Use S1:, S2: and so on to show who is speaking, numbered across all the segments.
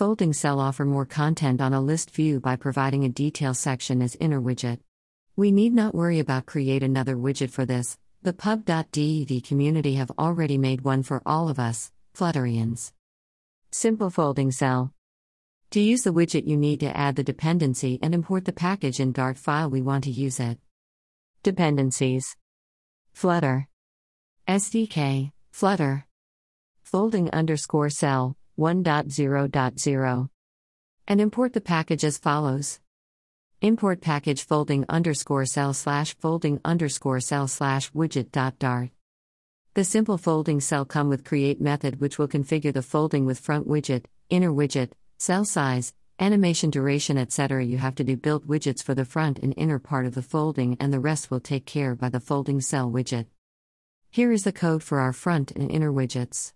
S1: Folding cell offer more content on a list view by providing a detail section as inner widget. We need not worry about create another widget for this. The pub.dev community have already made one for all of us, Flutterians. Simple folding cell. To use the widget, you need to add the dependency and import the package in Dart file we want to use it. Dependencies Flutter SDK, Flutter Folding underscore cell 1.0.0 and import the package as follows. Import package folding underscore cell slash folding underscore cell slash widget dot dart. The simple folding cell come with create method which will configure the folding with front widget, inner widget, cell size, animation duration etc. You have to do built widgets for the front and inner part of the folding and the rest will take care by the folding cell widget. Here is the code for our front and inner widgets.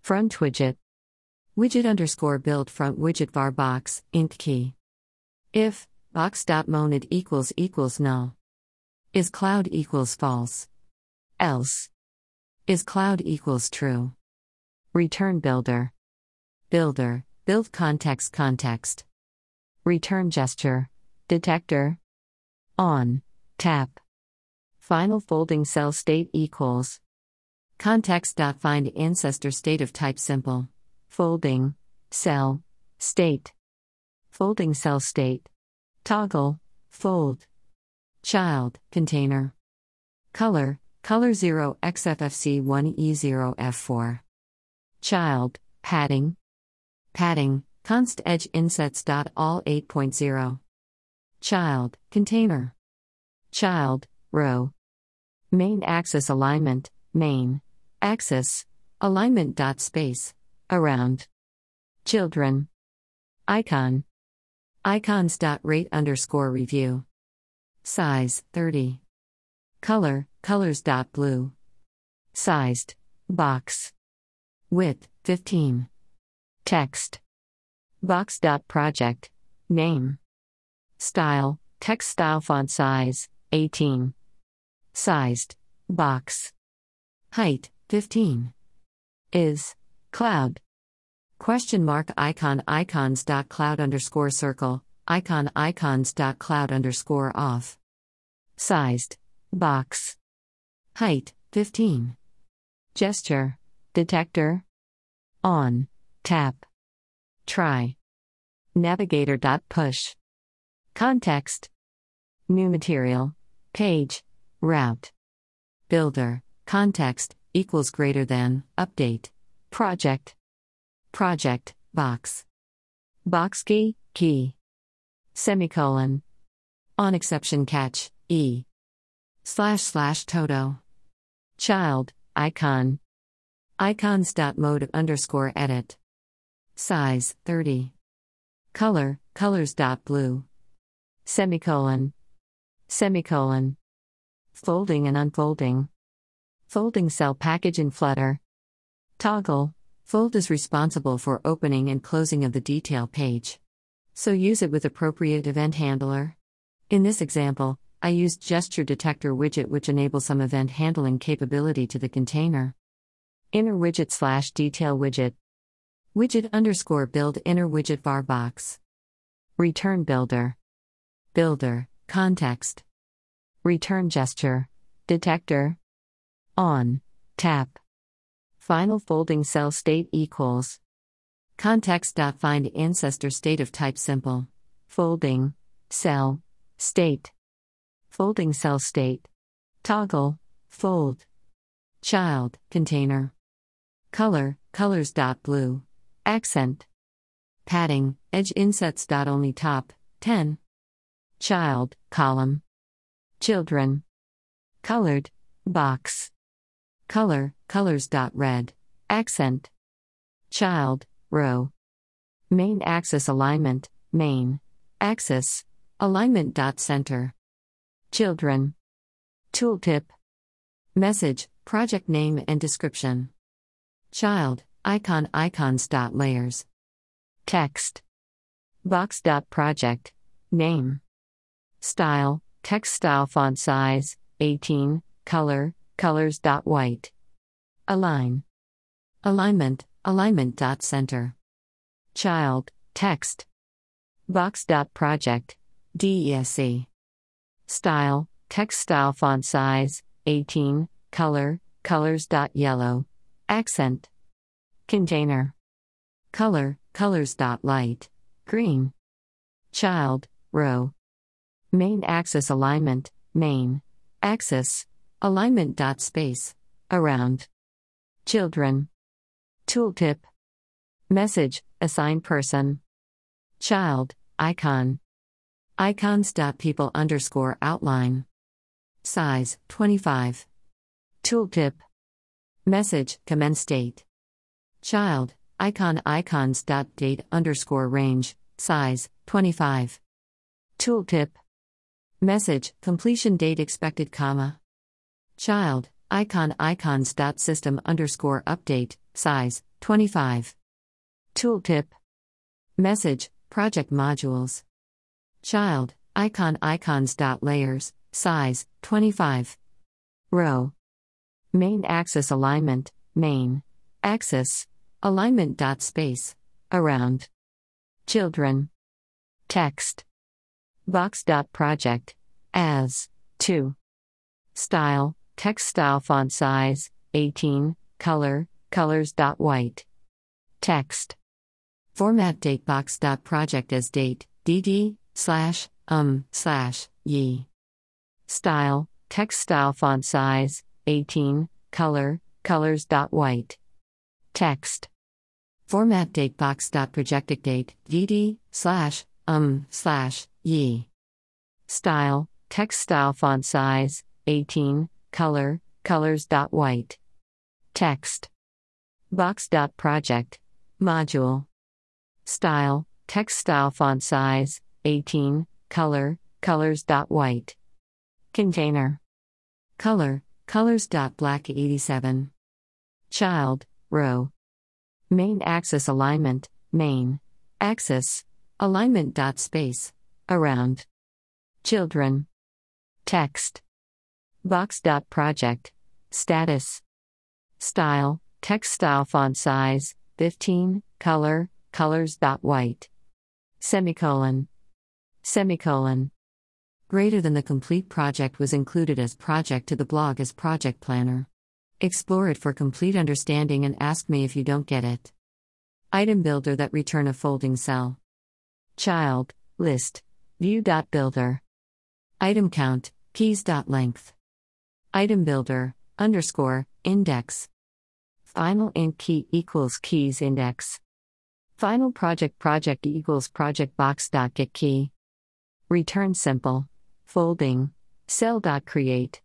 S1: Front widget Widget underscore build front widget var box, int key. If box.monad equals equals null. Is cloud equals false. Else. Is cloud equals true. Return builder. Builder, build context context. Return gesture. Detector. On. Tap. Final folding cell state equals. Context.find ancestor state of type simple. Folding, cell, state. Folding cell state. Toggle, fold. Child, container. Color, color 0 XFFC 1E0F4. Child, padding. Padding, const edge insets. All 8.0. Child, container. Child, row. Main axis alignment, main. Axis, alignment. Space. Around. Children. Icon. Icons. Rate underscore review. Size 30. Color, colors. Blue. Sized. Box. Width 15. Text. Box. Project. Name. Style, text style font size 18. Sized. Box. Height 15. Is. Cloud. Question mark icon icons dot cloud underscore circle, icon icons dot cloud underscore off. Sized. Box. Height 15. Gesture. Detector. On. Tap. Try. Navigator dot push. Context. New material. Page. Route. Builder. Context equals greater than, update. Project. Project, box. Box key, key. Semicolon. On exception catch, E. Slash slash TODO. Child, icon. Icons.mode underscore edit. Size, 30. Color, colors. Dot blue. Semicolon. Semicolon. Folding and unfolding. Folding cell package in Flutter. Toggle. Fold is responsible for opening and closing of the detail page. So use it with appropriate event handler. In this example, I used gesture detector widget which enables some event handling capability to the container. Inner widget slash detail widget. Widget underscore build inner widget var box. Return builder. Builder, context. Return gesture. Detector. On. Tap. Final folding cell state equals context.find ancestor state of type simple. Folding cell state. Folding cell state. Toggle fold. Child container. Color colors. Blue. Accent. Padding edge insets. Only top 10. Child column. Children. Colored box. Color, colors. Red. Accent. Child, row. Main axis alignment, main. Axis. Alignment. Center. Children. Tooltip. Message, project name and description. Child, icon icons. Layers. Text. Box. Project. Name. Style, text style font size, 18, color, Colors. White. Align. Alignment, alignment. Center. Child, text. Box. Project. DESC. Style, text style font size, 18, color, colors. Yellow. Accent. Container. Color, colors. Light. Green. Child, row. Main axis alignment, main. Axis. Alignment. Dot space. Around. Children. Tooltip. Message, assign person. Child, icon. Icons. People underscore outline. Size, 25. Tooltip. Message, commence date. Child, icon icons. Date underscore range, size, 25. Tooltip. Message, completion date expected, comma. Child, icon icons. dot System underscore update, size, 25. Tooltip. Message, project modules. Child, icon icons. dot Layers, size, 25. Row. Main axis alignment, main. Axis. Alignment. Dot space. Around. Children. Text. Box. Dot project. As. 2. Style. Text style font size. 18. Color. Colors. Dot white. Text. Format date box. Dot project as date. dd slash um slash ye. Style. Text style font size. 18, color, colors. White. Text. Format date box. dot Projected date, dd, slash, um, slash, ye. Style, text style font size, 18, color, colors. White. Text. Box. Project. Module. Style, text style font size, 18, color, colors. White. Container. Color, Colors. Black 87. Child, row. Main axis alignment, main. Axis. Alignment. Space. Around. Children. Text. Box. Project. Status. Style. Text style font size, 15, color, colors. White. Semicolon. Semicolon. Greater than the complete project was included as project to the blog as project planner. Explore it for complete understanding and ask me if you don't get it. Item builder that return a folding cell. Child, list, view.builder. Item count, keys.length. Item builder, underscore, index. Final int key equals keys index. Final project project equals project box dot get key. Return simple. Folding. Cell.create.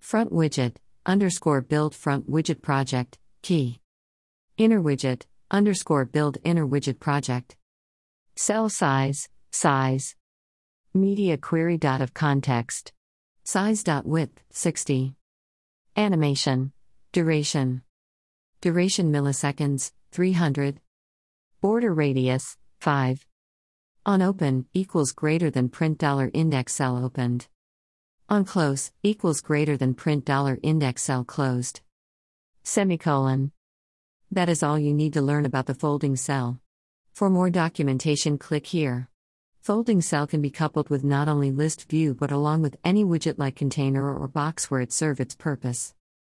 S1: Front widget, underscore build front widget project, key. Inner widget, underscore build inner widget project. Cell size, size. Media query. Dot of context. Size. Dot width, 60. Animation. Duration. Duration milliseconds, 300. Border radius, 5 on open equals greater than print dollar index cell opened. On close equals greater than print dollar index cell closed. Semicolon. That is all you need to learn about the folding cell. For more documentation, click here. Folding cell can be coupled with not only list view but along with any widget like container or box where it serve its purpose.